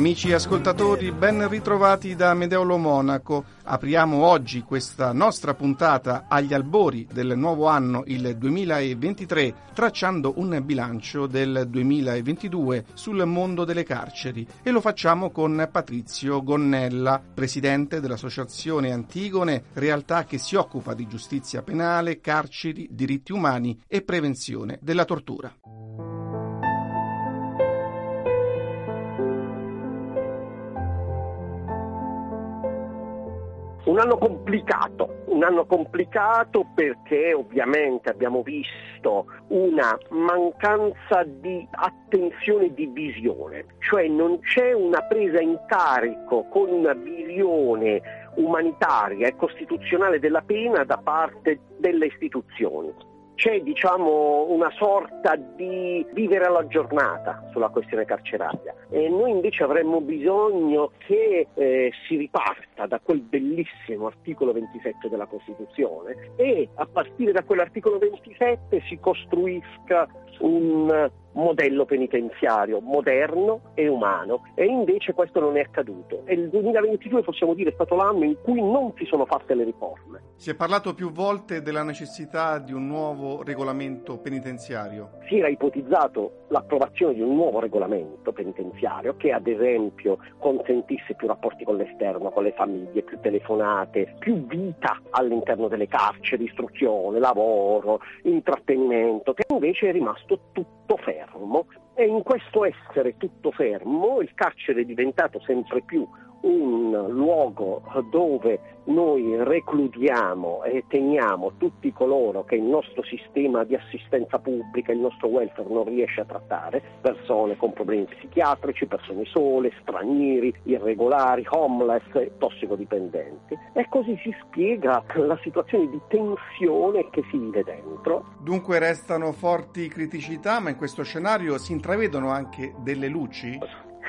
Amici ascoltatori, ben ritrovati da Medeolo Monaco. Apriamo oggi questa nostra puntata agli albori del nuovo anno, il 2023, tracciando un bilancio del 2022 sul mondo delle carceri e lo facciamo con Patrizio Gonnella, presidente dell'Associazione Antigone, realtà che si occupa di giustizia penale, carceri, diritti umani e prevenzione della tortura. Un anno complicato, un anno complicato perché ovviamente abbiamo visto una mancanza di attenzione e di visione, cioè non c'è una presa in carico con una visione umanitaria e costituzionale della pena da parte delle istituzioni c'è diciamo, una sorta di vivere alla giornata sulla questione carceraria. E noi invece avremmo bisogno che eh, si riparta da quel bellissimo articolo 27 della Costituzione e a partire da quell'articolo 27 si costruisca un modello penitenziario moderno e umano e invece questo non è accaduto e il 2022 possiamo dire è stato l'anno in cui non si sono fatte le riforme. Si è parlato più volte della necessità di un nuovo regolamento penitenziario. Si era ipotizzato l'approvazione di un nuovo regolamento penitenziario che ad esempio consentisse più rapporti con l'esterno, con le famiglie, più telefonate, più vita all'interno delle carceri, istruzione, lavoro, intrattenimento, invece è rimasto tutto fermo. E in questo essere tutto fermo il carcere è diventato sempre più un luogo dove noi recludiamo e teniamo tutti coloro che il nostro sistema di assistenza pubblica, il nostro welfare non riesce a trattare, persone con problemi psichiatrici, persone sole, stranieri, irregolari, homeless, tossicodipendenti. E così si spiega la situazione di tensione che si vive dentro. Dunque restano forti criticità, ma in questo scenario si intravedono anche delle luci?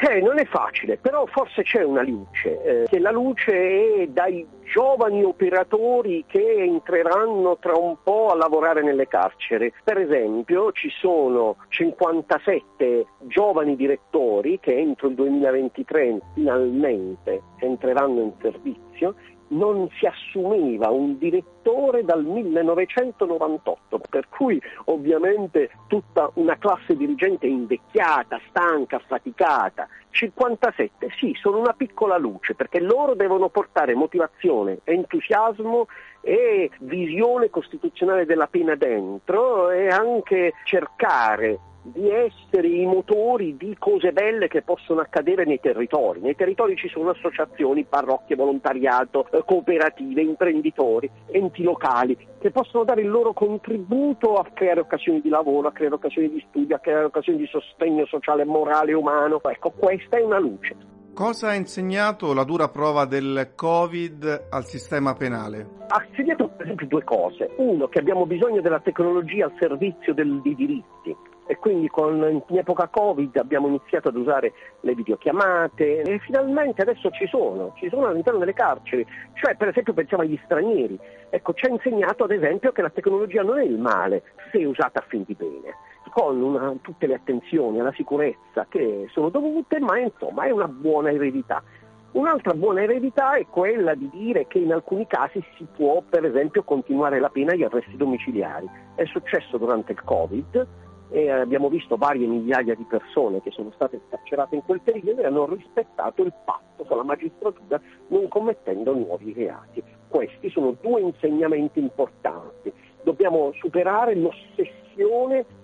Eh, non è facile, però forse c'è una luce, eh, che la luce è dai giovani operatori che entreranno tra un po' a lavorare nelle carceri. Per esempio ci sono 57 giovani direttori che entro il 2023 finalmente entreranno in servizio non si assumeva un direttore dal 1998, per cui ovviamente tutta una classe dirigente invecchiata, stanca, affaticata. 57 sì, sono una piccola luce perché loro devono portare motivazione, entusiasmo e visione costituzionale della pena dentro e anche cercare di essere i motori di cose belle che possono accadere nei territori. Nei territori ci sono associazioni, parrocchie, volontariato, eh, cooperative, imprenditori, enti locali che possono dare il loro contributo a creare occasioni di lavoro, a creare occasioni di studio, a creare occasioni di sostegno sociale, morale e umano. Ecco, questa è una luce. Cosa ha insegnato la dura prova del Covid al sistema penale? Ha insegnato per esempio due cose. Uno, che abbiamo bisogno della tecnologia al servizio dei diritti e quindi con, in epoca Covid abbiamo iniziato ad usare le videochiamate e finalmente adesso ci sono, ci sono all'interno delle carceri, cioè per esempio pensiamo agli stranieri, ecco ci ha insegnato ad esempio che la tecnologia non è il male se usata a fin di bene, con una, tutte le attenzioni alla sicurezza che sono dovute, ma insomma è una buona eredità. Un'altra buona eredità è quella di dire che in alcuni casi si può per esempio continuare la pena agli arresti domiciliari. È successo durante il Covid, e abbiamo visto varie migliaia di persone che sono state scarcerate in quel periodo e hanno rispettato il patto con la magistratura non commettendo nuovi reati. Questi sono due insegnamenti importanti. Dobbiamo superare l'ossessione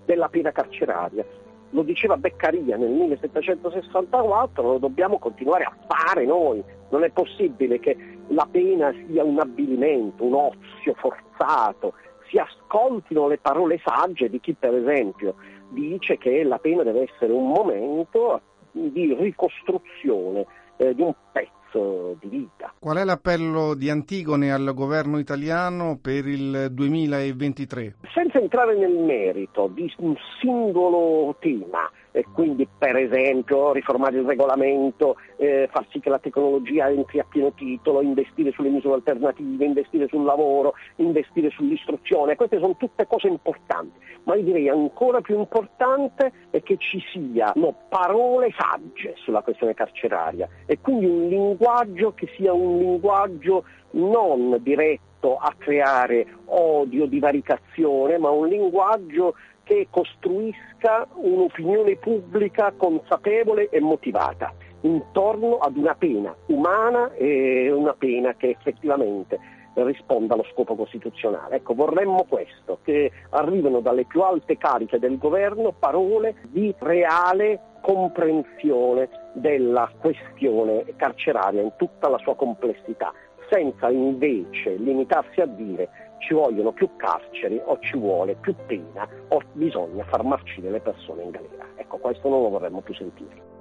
della pena carceraria. Lo diceva Beccaria nel 1764, lo dobbiamo continuare a fare noi. Non è possibile che la pena sia un avvilimento, un ozio forzato, si ascoltino le parole sagge di chi per esempio dice che la pena deve essere un momento di ricostruzione eh, di un pezzo percorso di vita. Qual è l'appello di Antigone al governo italiano per il 2023? Senza entrare nel merito di un singolo tema, e quindi per esempio riformare il regolamento, eh, far sì che la tecnologia entri a pieno titolo, investire sulle misure alternative, investire sul lavoro, investire sull'istruzione, queste sono tutte cose importanti, ma io direi ancora più importante è che ci siano parole sagge sulla questione carceraria. E quindi un linguaggio che sia un linguaggio non diretto a creare odio, divaricazione, ma un linguaggio che costruisca un'opinione pubblica consapevole e motivata intorno ad una pena umana e una pena che effettivamente risponda allo scopo costituzionale. Ecco, vorremmo questo, che arrivino dalle più alte cariche del governo parole di reale comprensione della questione carceraria in tutta la sua complessità, senza invece limitarsi a dire ci vogliono più carceri o ci vuole più pena o bisogna far marcire le persone in galera. Ecco, questo non lo vorremmo più sentire.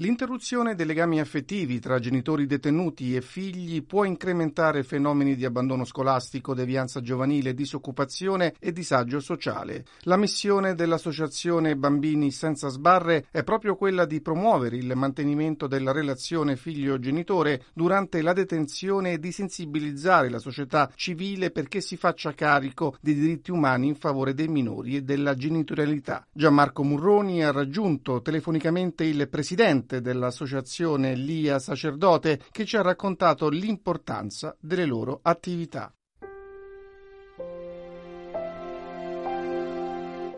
L'interruzione dei legami affettivi tra genitori detenuti e figli può incrementare fenomeni di abbandono scolastico, devianza giovanile, disoccupazione e disagio sociale. La missione dell'Associazione Bambini Senza Sbarre è proprio quella di promuovere il mantenimento della relazione figlio-genitore durante la detenzione e di sensibilizzare la società civile perché si faccia carico dei diritti umani in favore dei minori e della genitorialità. Gianmarco Murroni ha raggiunto telefonicamente il presidente presidente dell'associazione Lia Sacerdote che ci ha raccontato l'importanza delle loro attività.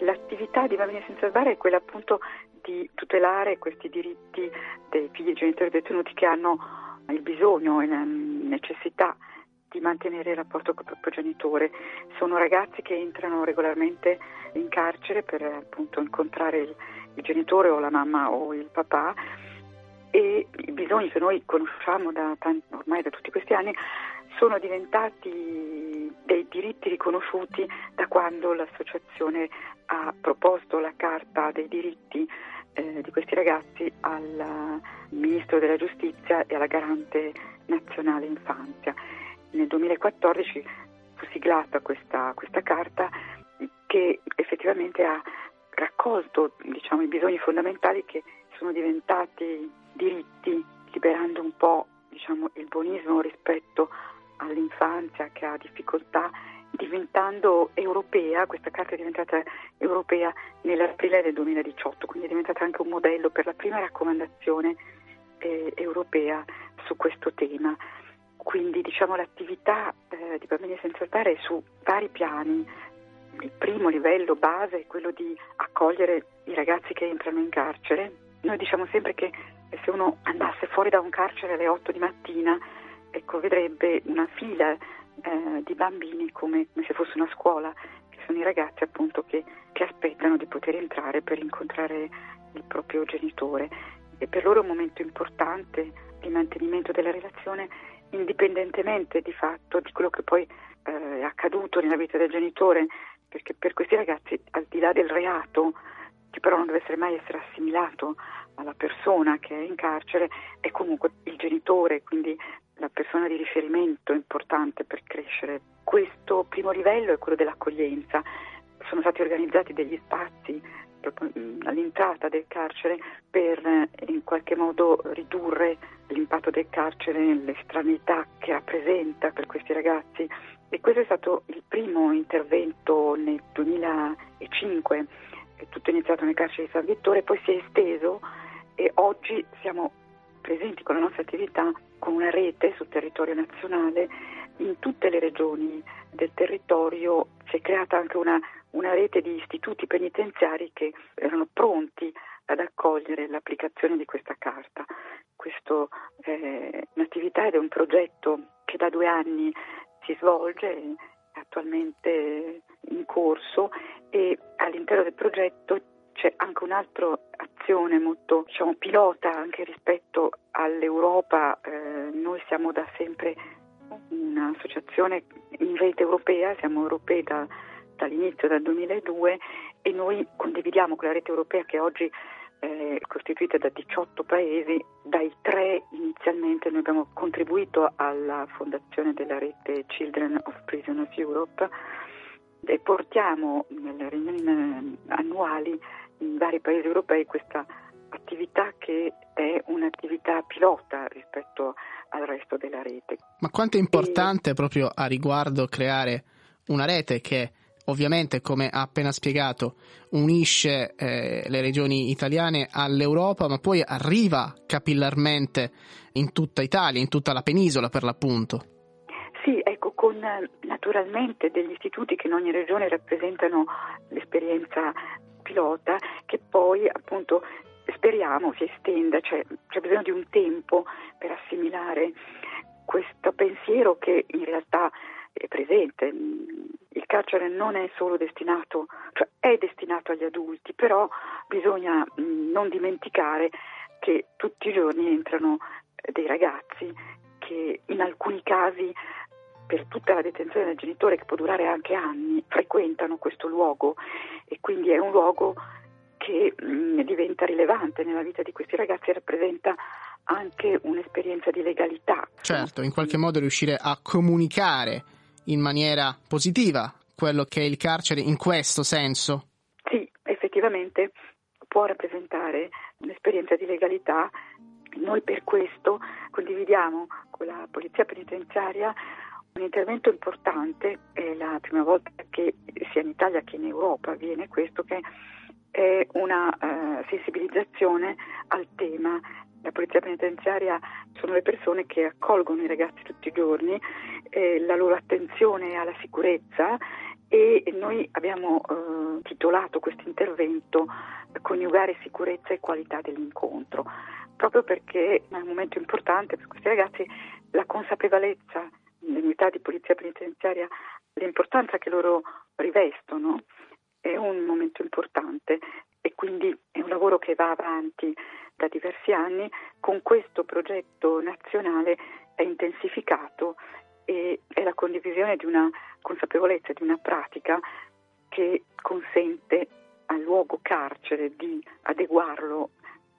L'attività di Bambini Senza Sbarre è quella appunto di tutelare questi diritti dei figli e genitori detenuti che hanno il bisogno e la necessità di mantenere il rapporto con il proprio genitore. Sono ragazzi che entrano regolarmente in carcere per appunto incontrare il, il genitore o la mamma o il papà e i bisogni che noi conosciamo da tanti, ormai da tutti questi anni sono diventati dei diritti riconosciuti da quando l'associazione ha proposto la carta dei diritti eh, di questi ragazzi al Ministro della Giustizia e alla Garante Nazionale Infanzia. Nel 2014 fu siglata questa, questa carta che effettivamente ha raccolto diciamo, i bisogni fondamentali che sono diventati diritti, liberando un po' diciamo, il buonismo rispetto all'infanzia che ha difficoltà, diventando europea, questa carta è diventata europea nell'aprile del 2018, quindi è diventata anche un modello per la prima raccomandazione eh, europea su questo tema. Quindi diciamo, l'attività eh, di Bambini Senza Altare è su vari piani, il primo livello base è quello di accogliere i ragazzi che entrano in carcere. Noi diciamo sempre che se uno andasse fuori da un carcere alle 8 di mattina, ecco, vedrebbe una fila eh, di bambini come, come, se fosse una scuola, che sono i ragazzi appunto che, che aspettano di poter entrare per incontrare il proprio genitore. E per loro è un momento importante di mantenimento della relazione indipendentemente di fatto di quello che poi eh, è accaduto nella vita del genitore, perché per questi ragazzi, al di là del reato, che però non deve essere mai essere assimilato alla persona che è in carcere, è comunque il genitore, quindi la persona di riferimento importante per crescere. Questo primo livello è quello dell'accoglienza. Sono stati organizzati degli spazi proprio all'entrata del carcere per eh, in qualche modo ridurre l'impatto del carcere, l'estraneità che rappresenta per questi ragazzi e questo è stato il primo intervento nel 2005, è tutto iniziato nel carcere di San Vittore, poi si è esteso e oggi siamo presenti con la nostra attività con una rete sul territorio nazionale in tutte le regioni del territorio si è creata anche una, una rete di istituti penitenziari che erano pronti ad accogliere l'applicazione di questa carta. Questa è un'attività ed è un progetto che da due anni si svolge, attualmente in corso e all'interno del progetto c'è anche un'altra azione molto diciamo, pilota anche rispetto all'Europa. Eh, noi siamo da sempre un'associazione in rete europea, siamo europei da, dall'inizio dal 2002 e noi condividiamo con la rete europea che oggi è costituita da 18 paesi, dai tre inizialmente noi abbiamo contribuito alla fondazione della rete Children of Prisoners Europe e portiamo nelle riunioni annuali in vari paesi europei questa attività che è un'attività pilota rispetto al resto della rete. Ma quanto è importante e... proprio a riguardo creare una rete che ovviamente, come ha appena spiegato, unisce eh, le regioni italiane all'Europa, ma poi arriva capillarmente in tutta Italia, in tutta la penisola per l'appunto. Sì, ecco, con naturalmente degli istituti che in ogni regione rappresentano l'esperienza pilota, che poi appunto speriamo si estenda, cioè c'è bisogno di un tempo per assimilare questo pensiero che in realtà è presente. Il carcere non è solo destinato, cioè è destinato agli adulti, però bisogna non dimenticare che tutti i giorni entrano dei ragazzi che in alcuni casi per tutta la detenzione del genitore che può durare anche anni frequentano questo luogo e quindi è un luogo che mh, mm, diventa rilevante nella vita di questi ragazzi e rappresenta anche un'esperienza di legalità. Certo, in qualche modo riuscire a comunicare in maniera positiva quello che è il carcere in questo senso. Sì, effettivamente può rappresentare un'esperienza di legalità. Noi per questo condividiamo con la Polizia Penitenziaria un intervento importante, è la prima volta che sia in Italia che in Europa avviene questo, che è una uh, sensibilizzazione al tema. La polizia penitenziaria sono le persone che accolgono i ragazzi tutti i giorni, eh, la loro attenzione alla sicurezza e noi abbiamo eh, titolato questo intervento Coniugare sicurezza e qualità dell'incontro, proprio perché è un momento importante per questi ragazzi la consapevolezza nell'unità di polizia penitenziaria l'importanza che loro rivestono è un momento importante e quindi è un lavoro che va avanti da diversi anni. Con questo progetto nazionale è intensificato e è la condivisione di una consapevolezza, di una pratica che consente al luogo carcere di adeguarlo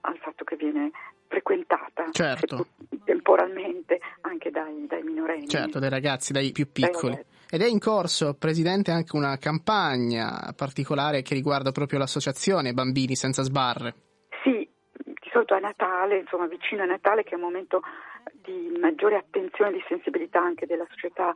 al fatto che viene frequentata certo. temporalmente anche dai, dai, minorenni. Certo, dai ragazzi, dai più piccoli. Dai ed è in corso, Presidente, anche una campagna particolare che riguarda proprio l'associazione Bambini Senza Sbarre. Sì, di solito a Natale, insomma vicino a Natale, che è un momento di maggiore attenzione e di sensibilità anche della società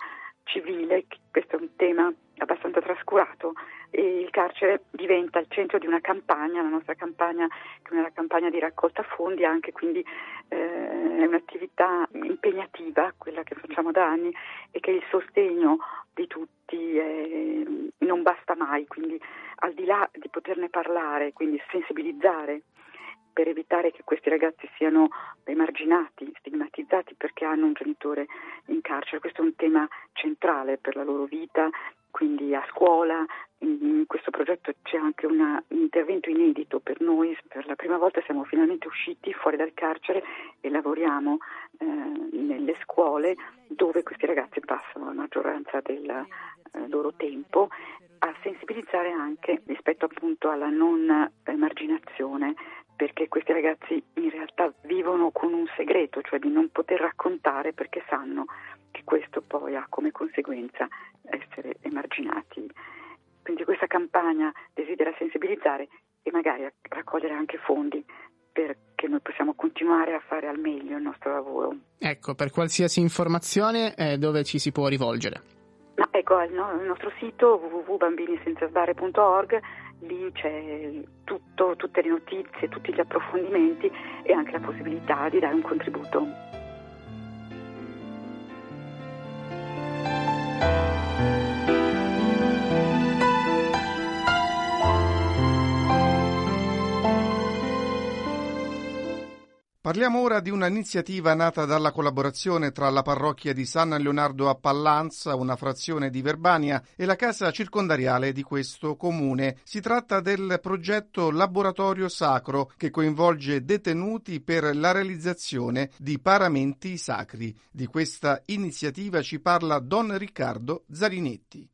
civile, questo è un tema abbastanza trascurato e il carcere diventa il centro di una campagna, la nostra campagna che è una campagna di raccolta fondi, anche quindi eh, è un'attività impegnativa, quella che facciamo da anni e che il sostegno basta mai, quindi al di là di poterne parlare, quindi sensibilizzare per evitare che questi ragazzi siano emarginati, stigmatizzati perché hanno un genitore in carcere. Questo è un tema centrale per la loro vita, quindi a scuola. In questo progetto c'è anche una, un intervento inedito per noi, per la prima volta siamo finalmente usciti fuori dal carcere e lavoriamo eh, nelle scuole dove questi ragazzi passano la maggioranza del eh, loro tempo a sensibilizzare anche rispetto appunto alla non emarginazione perché questi ragazzi in realtà vivono con un segreto, cioè di non poter raccontare perché sanno che questo poi ha come conseguenza essere emarginati. Quindi questa campagna desidera sensibilizzare e magari raccogliere anche fondi perché noi possiamo continuare a fare al meglio il nostro lavoro. Ecco, per qualsiasi informazione eh, dove ci si può rivolgere? Ma ecco, al no, nostro sito www.bambinisenzasbare.org lì c'è tutto, tutte le notizie, tutti gli approfondimenti e anche la possibilità di dare un contributo. Parliamo ora di un'iniziativa nata dalla collaborazione tra la parrocchia di San Leonardo a Pallanza, una frazione di Verbania, e la casa circondariale di questo comune. Si tratta del progetto Laboratorio Sacro che coinvolge detenuti per la realizzazione di paramenti sacri. Di questa iniziativa ci parla Don Riccardo Zarinetti.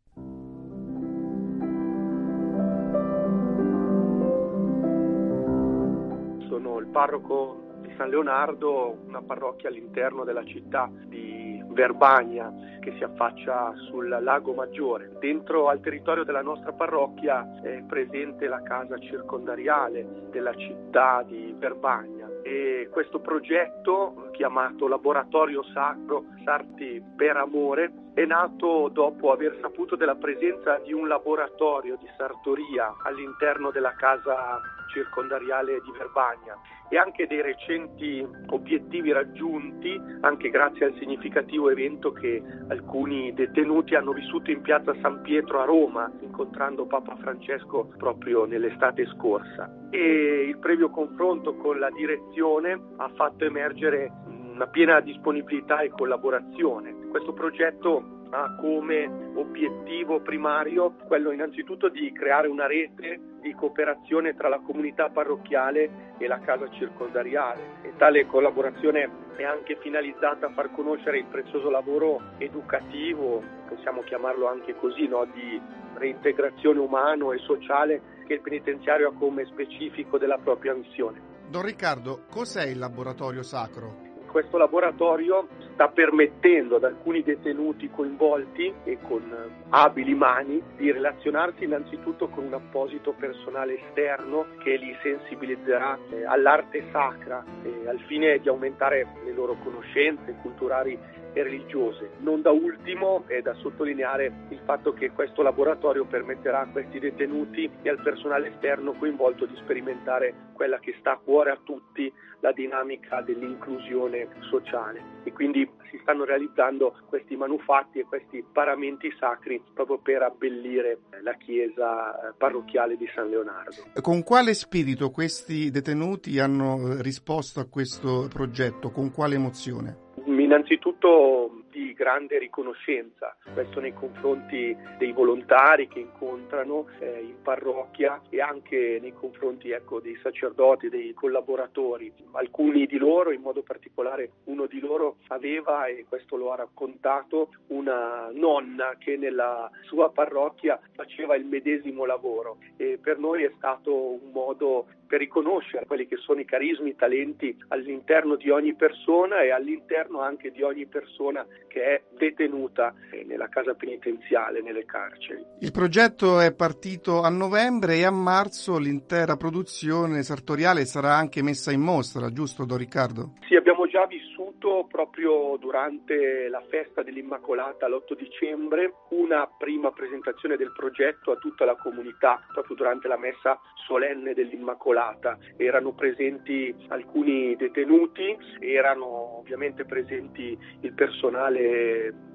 Sono il parroco di San Leonardo, una parrocchia all'interno della città di Verbagna che si affaccia sul lago Maggiore. Dentro al territorio della nostra parrocchia è presente la casa circondariale della città di Verbagna e questo progetto chiamato Laboratorio Sacro Sarti per Amore è nato dopo aver saputo della presenza di un laboratorio di sartoria all'interno della casa circondariale di Verbagna e anche dei recenti obiettivi raggiunti anche grazie al significativo evento che alcuni detenuti hanno vissuto in piazza San Pietro a Roma incontrando Papa Francesco proprio nell'estate scorsa e il previo confronto con la direzione ha fatto emergere una piena disponibilità e collaborazione. Questo progetto ha come obiettivo primario quello innanzitutto di creare una rete di cooperazione tra la comunità parrocchiale e la casa circondariale e tale collaborazione è anche finalizzata a far conoscere il prezioso lavoro educativo, possiamo chiamarlo anche così, no? di reintegrazione umano e sociale che il penitenziario ha come specifico della propria missione. Don Riccardo, cos'è il laboratorio sacro? Questo laboratorio sta permettendo ad alcuni detenuti coinvolti e con abili mani di relazionarsi innanzitutto con un apposito personale esterno che li sensibilizzerà eh, all'arte sacra eh, al fine di aumentare le loro conoscenze culturali e religiose. Non da ultimo è da sottolineare il fatto che questo laboratorio permetterà a questi detenuti e al personale esterno coinvolto di sperimentare quella che sta a cuore a tutti, la dinamica dell'inclusione sociale. E quindi si stanno realizzando questi manufatti e questi paramenti sacri proprio per abbellire la chiesa eh, parrocchiale di San Leonardo. Con quale spirito questi detenuti hanno risposto a questo progetto? Con quale emozione? Innanzitutto di grande riconoscenza, questo nei confronti dei volontari che incontrano eh, in parrocchia e anche nei confronti ecco, dei sacerdoti, dei collaboratori. Alcuni di loro, in modo particolare uno di loro, aveva, e questo lo ha raccontato, una nonna che nella sua parrocchia faceva il medesimo lavoro e per noi è stato un modo per riconoscere quelli che sono i carismi, i talenti all'interno di ogni persona e all'interno anche di ogni persona che è detenuta nella casa penitenziale, nelle carceri. Il progetto è partito a novembre e a marzo l'intera produzione sartoriale sarà anche messa in mostra, giusto Don Riccardo? Sì, abbiamo già vissuto proprio durante la festa dell'Immacolata l'8 dicembre una prima presentazione del progetto a tutta la comunità, proprio durante la messa solenne dell'Immacolata. Erano presenti alcuni detenuti, erano ovviamente presenti il personale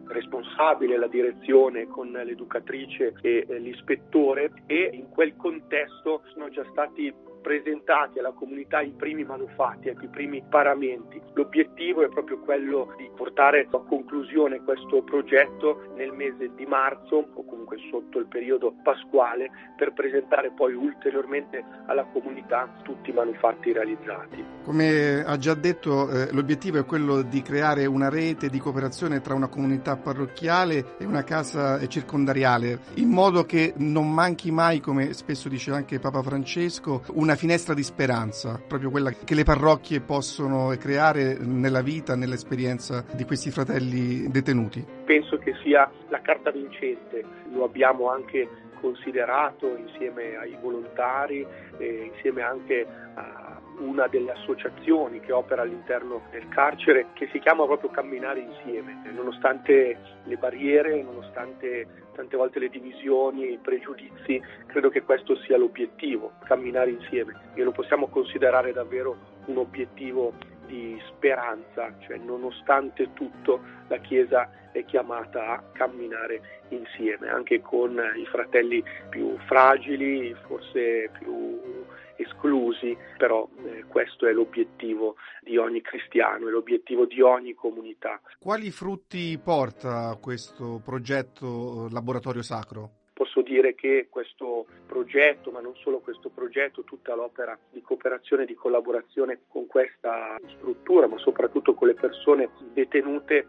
responsabile, la direzione con l'educatrice e l'ispettore e in quel contesto sono già stati presentati alla comunità i primi manufatti, ecco, i primi paramenti. L'obiettivo è proprio quello di portare a conclusione questo progetto nel mese di marzo o comunque sotto il periodo pasquale per presentare poi ulteriormente alla comunità tutti i manufatti realizzati. Come ha già detto, eh, l'obiettivo è quello di creare una rete di cooperazione tra una comunità parrocchiale e una casa circondariale, in modo che non manchi mai, come spesso diceva anche Papa Francesco, una finestra di speranza, proprio quella che le parrocchie possono creare nella vita, nell'esperienza di questi fratelli detenuti. Penso che sia la carta vincente, lo abbiamo anche considerato insieme ai volontari, e insieme anche a una delle associazioni che opera all'interno del carcere che si chiama proprio Camminare insieme, nonostante le barriere, nonostante tante volte le divisioni i pregiudizi, credo che questo sia l'obiettivo, camminare insieme e lo possiamo considerare davvero un obiettivo di speranza, cioè nonostante tutto la Chiesa è chiamata a camminare insieme, anche con i fratelli più fragili, forse più esclusi, però eh, questo è l'obiettivo di ogni cristiano, è l'obiettivo di ogni comunità. Quali frutti porta questo progetto eh, Laboratorio Sacro? Posso dire che questo progetto, ma non solo questo progetto, tutta l'opera di cooperazione e di collaborazione con questa struttura, ma soprattutto con le persone detenute,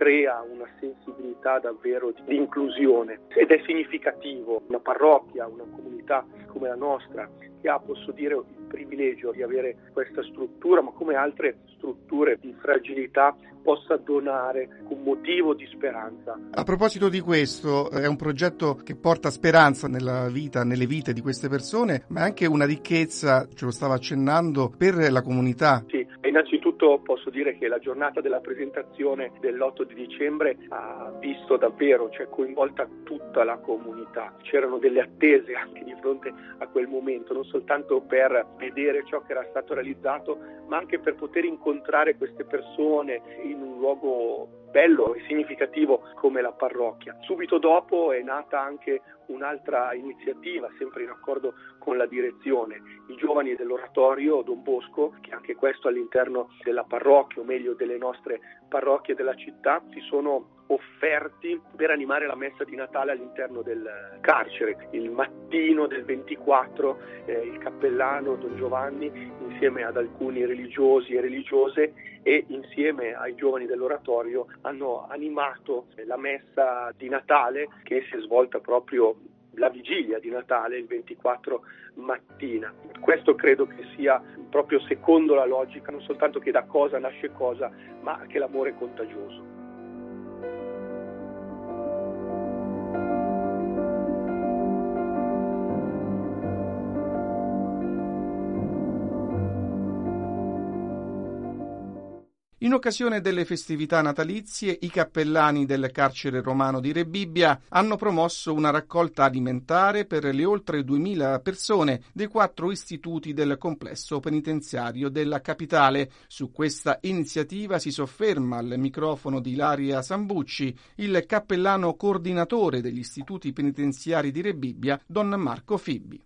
crea una sensibilità davvero di inclusione ed è significativo una parrocchia, una comunità come la nostra, che ha, posso dire, il privilegio di avere questa struttura, ma come altre strutture di fragilità possa donare un motivo di speranza. A proposito di questo, è un progetto che porta speranza nella vita, nelle vite di queste persone, ma è anche una ricchezza, ce lo stava accennando, per la comunità. Sì, innanzitutto posso dire che la giornata della presentazione dell'8 di dicembre ha visto davvero, cioè coinvolta tutta la comunità. C'erano delle attese anche di fronte a quel momento, non soltanto per vedere ciò che era stato realizzato, ma anche per poter incontrare queste persone in un luogo bello e significativo come la parrocchia. Subito dopo è nata anche un'altra iniziativa, sempre in accordo con la direzione, i giovani dell'oratorio Don Bosco, che anche questo all'interno della parrocchia, o meglio delle nostre parrocchie della città, si sono offerti per animare la messa di Natale all'interno del carcere. Il mattino del 24 eh, il cappellano Don Giovanni insieme ad alcuni religiosi e religiose e insieme ai giovani dell'oratorio hanno animato la messa di Natale che si è svolta proprio la vigilia di Natale il 24 mattina. Questo credo che sia proprio secondo la logica, non soltanto che da cosa nasce cosa, ma che l'amore è contagioso. In occasione delle festività natalizie, i cappellani del carcere romano di Rebibbia hanno promosso una raccolta alimentare per le oltre 2000 persone dei quattro istituti del complesso penitenziario della capitale. Su questa iniziativa si sofferma al microfono di Ilaria Sambucci il cappellano coordinatore degli istituti penitenziari di Rebibbia, Don Marco Fibbi.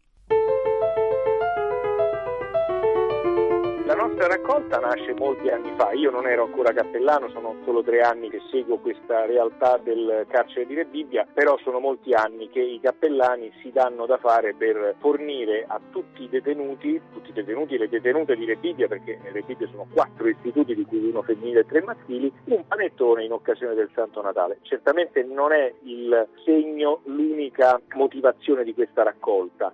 Questa raccolta nasce molti anni fa, io non ero ancora cappellano, sono solo tre anni che seguo questa realtà del carcere di Rebibbia, però sono molti anni che i cappellani si danno da fare per fornire a tutti i detenuti, tutti i detenuti e le detenute di Rebibbia, perché nel Rebibbia sono quattro istituti di cui uno femminile e tre maschili, un panettone in occasione del Santo Natale. Certamente non è il segno, l'unica motivazione di questa raccolta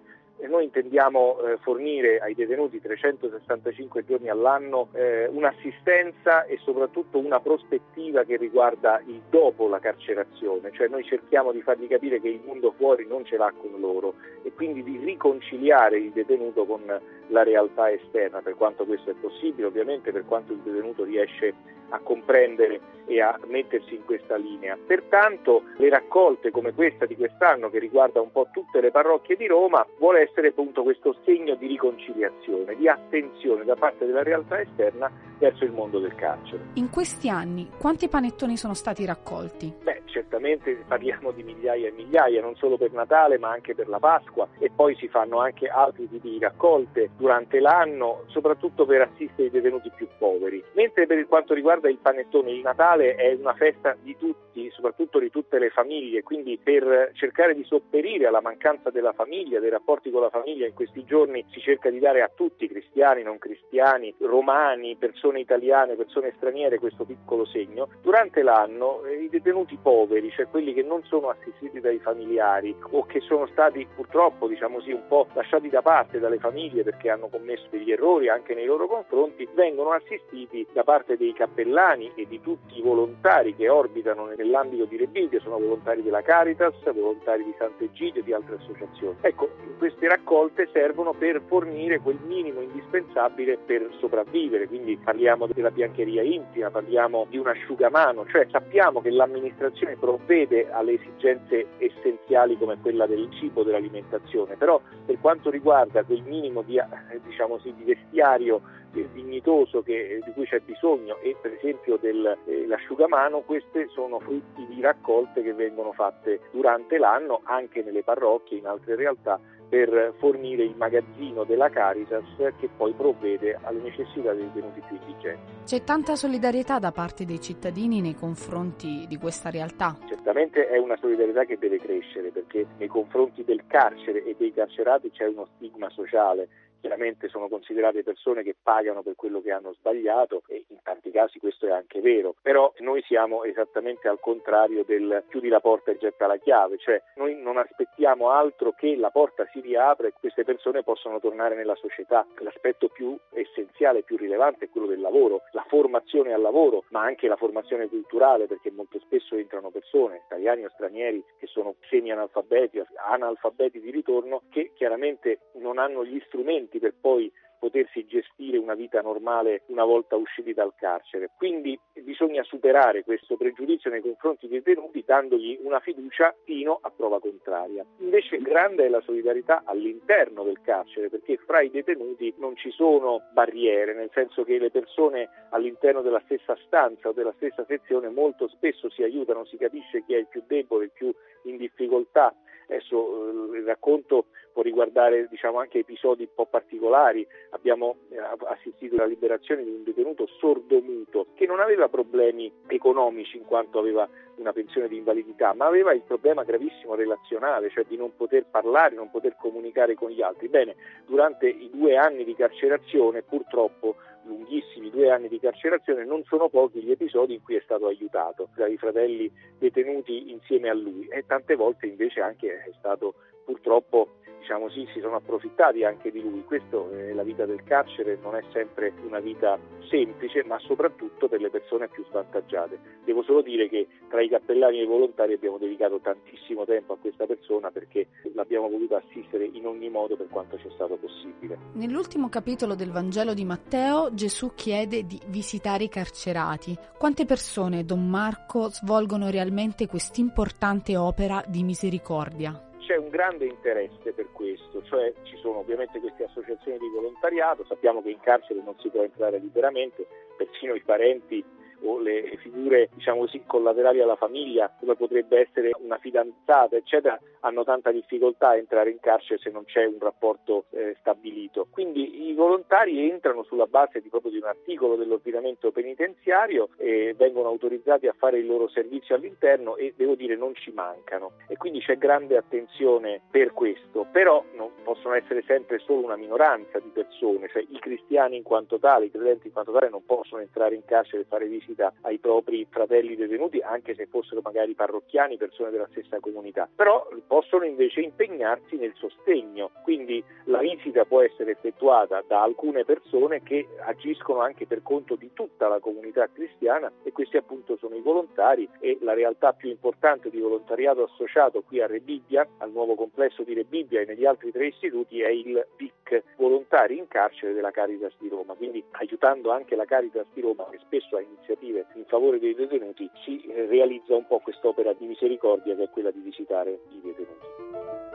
noi intendiamo eh, fornire ai detenuti 365 giorni all'anno eh, un'assistenza e soprattutto una prospettiva che riguarda il dopo la carcerazione, cioè noi cerchiamo di fargli capire che il mondo fuori non ce l'ha con loro e quindi di riconciliare il detenuto con la realtà esterna, per quanto questo è possibile, ovviamente per quanto il detenuto riesce a comprendere e a mettersi in questa linea. Pertanto le raccolte come questa di quest'anno che riguarda un po' tutte le parrocchie di Roma vuole essere appunto questo segno di riconciliazione, di attenzione da parte della realtà esterna verso il mondo del carcere. In questi anni quanti panettoni sono stati raccolti? Beh, certamente parliamo di migliaia e migliaia, non solo per Natale ma anche per la Pasqua e poi si fanno anche altri tipi di raccolte durante l'anno, soprattutto per assistere i detenuti più poveri. Mentre per quanto riguarda il panettone, il Natale è una festa di tutti, soprattutto di tutte le famiglie, quindi per cercare di sopperire alla mancanza della famiglia, dei rapporti con la famiglia in questi giorni si cerca di dare a tutti, cristiani, non cristiani, romani, persone italiane, persone straniere questo piccolo segno, durante l'anno eh, i detenuti poveri, cioè quelli che non sono assistiti dai familiari o che sono stati purtroppo diciamo così, un po' lasciati da parte dalle famiglie perché hanno commesso degli errori anche nei loro confronti, vengono assistiti da parte dei cappellani e di tutti i volontari che orbitano nell'ambito di Rebibbia, sono volontari della Caritas, volontari di Sant'Egidio e di altre associazioni. Ecco, queste raccolte servono per fornire quel minimo indispensabile per sopravvivere, quindi parliamo della biancheria intima, parliamo di un asciugamano, cioè sappiamo che l'amministrazione provvede alle esigenze essenziali come quella del cibo, dell'alimentazione, però per quanto riguarda quel minimo di, eh, diciamo così, di vestiario dignitoso che, di cui c'è bisogno e per esempio dell'asciugamano, eh, queste sono frutti di raccolte che vengono fatte durante l'anno anche nelle parrocchie, in altre realtà per fornire il magazzino della Caritas che poi provvede alle necessità dei detenuti più indigenti. C'è tanta solidarietà da parte dei cittadini nei confronti di questa realtà? Certamente è una solidarietà che deve crescere perché nei confronti del carcere e dei carcerati c'è uno stigma sociale chiaramente sono considerate persone che pagano per quello che hanno sbagliato e in tanti casi questo è anche vero, però noi siamo esattamente al contrario del chiudi la porta e getta la chiave, cioè noi non aspettiamo altro che la porta si riapra e queste persone possano tornare nella società. L'aspetto più essenziale, più rilevante è quello del lavoro, la formazione al lavoro, ma anche la formazione culturale, perché molto spesso entrano persone, italiani o stranieri, che sono semi-analfabeti, analfabeti di ritorno, che chiaramente non hanno gli strumenti per poi potersi gestire una vita normale una volta usciti dal carcere. Quindi bisogna superare questo pregiudizio nei confronti dei detenuti dandogli una fiducia fino a prova contraria. Invece grande è la solidarietà all'interno del carcere perché fra i detenuti non ci sono barriere, nel senso che le persone all'interno della stessa stanza o della stessa sezione molto spesso si aiutano, si capisce chi è il più debole, il più in difficoltà. Adesso eh, il racconto può riguardare diciamo, anche episodi un po' particolari. Abbiamo eh, assistito alla liberazione di un detenuto sordomuto che non aveva problemi economici in quanto aveva una pensione di invalidità, ma aveva il problema gravissimo relazionale, cioè di non poter parlare, non poter comunicare con gli altri. Bene, durante i due anni di carcerazione, purtroppo lunghissimi due anni di carcerazione, non sono pochi gli episodi in cui è stato aiutato dai fratelli detenuti insieme a lui. E tante volte invece anche è stato purtroppo diciamo sì, si sono approfittati anche di lui. Questo è la vita del carcere, non è sempre una vita semplice, ma soprattutto per le persone più svantaggiate. Devo solo dire che tra i cappellani e i volontari abbiamo dedicato tantissimo tempo a questa persona perché l'abbiamo voluta assistere in ogni modo per quanto ci è stato possibile. Nell'ultimo capitolo del Vangelo di Matteo Gesù chiede di visitare i carcerati. Quante persone, Don Marco, svolgono realmente quest'importante opera di misericordia? C'è un grande interesse per questo, cioè ci sono ovviamente queste associazioni di volontariato, sappiamo che in carcere non si può entrare liberamente, persino i parenti o le figure diciamo così collaterali alla famiglia come potrebbe essere una fidanzata eccetera hanno tanta difficoltà a entrare in carcere se non c'è un rapporto eh, stabilito. Quindi i volontari entrano sulla base di, proprio di un articolo dell'ordinamento penitenziario e vengono autorizzati a fare il loro servizio all'interno e devo dire non ci mancano. E quindi c'è grande attenzione per questo. Però non possono essere sempre solo una minoranza di persone cioè i cristiani in quanto tali i credenti in quanto tali non possono entrare in carcere e fare visite visita ai propri fratelli detenuti, anche se fossero magari parrocchiani, persone della stessa comunità, però possono invece impegnarsi nel sostegno, quindi la visita può essere effettuata da alcune persone che agiscono anche per conto di tutta la comunità cristiana e questi appunto sono i volontari e la realtà più importante di volontariato associato qui a Rebibbia, al nuovo complesso di Rebibbia e negli altri tre istituti è il VIC Volontari in carcere della Caritas di Roma, quindi aiutando anche la Caritas di Roma che spesso ha iniziative iniziative in favore dei detenuti si realizza un po' quest'opera di misericordia che è quella di visitare i detenuti.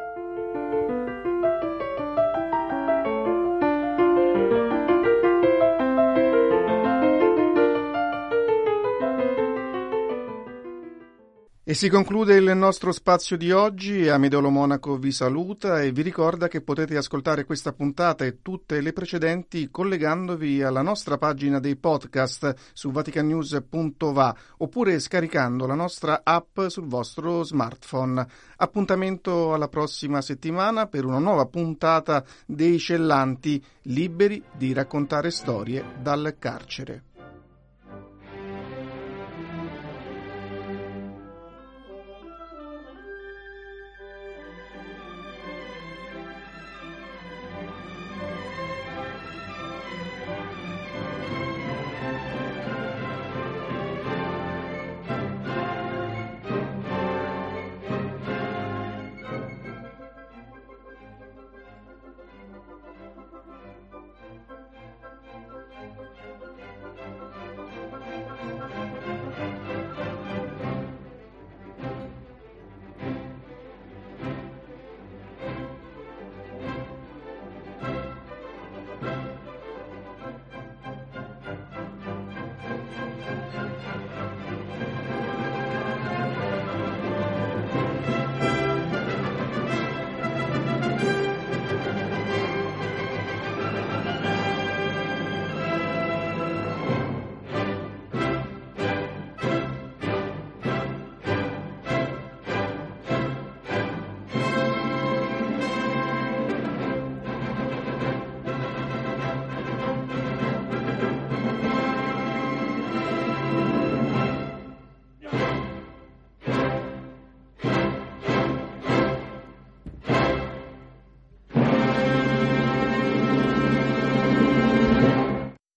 E si conclude il nostro spazio di oggi. Amedolo Monaco vi saluta e vi ricorda che potete ascoltare questa puntata e tutte le precedenti collegandovi alla nostra pagina dei podcast su vaticanews.va oppure scaricando la nostra app sul vostro smartphone. Appuntamento alla prossima settimana per una nuova puntata dei Cellanti, liberi di raccontare storie dal carcere.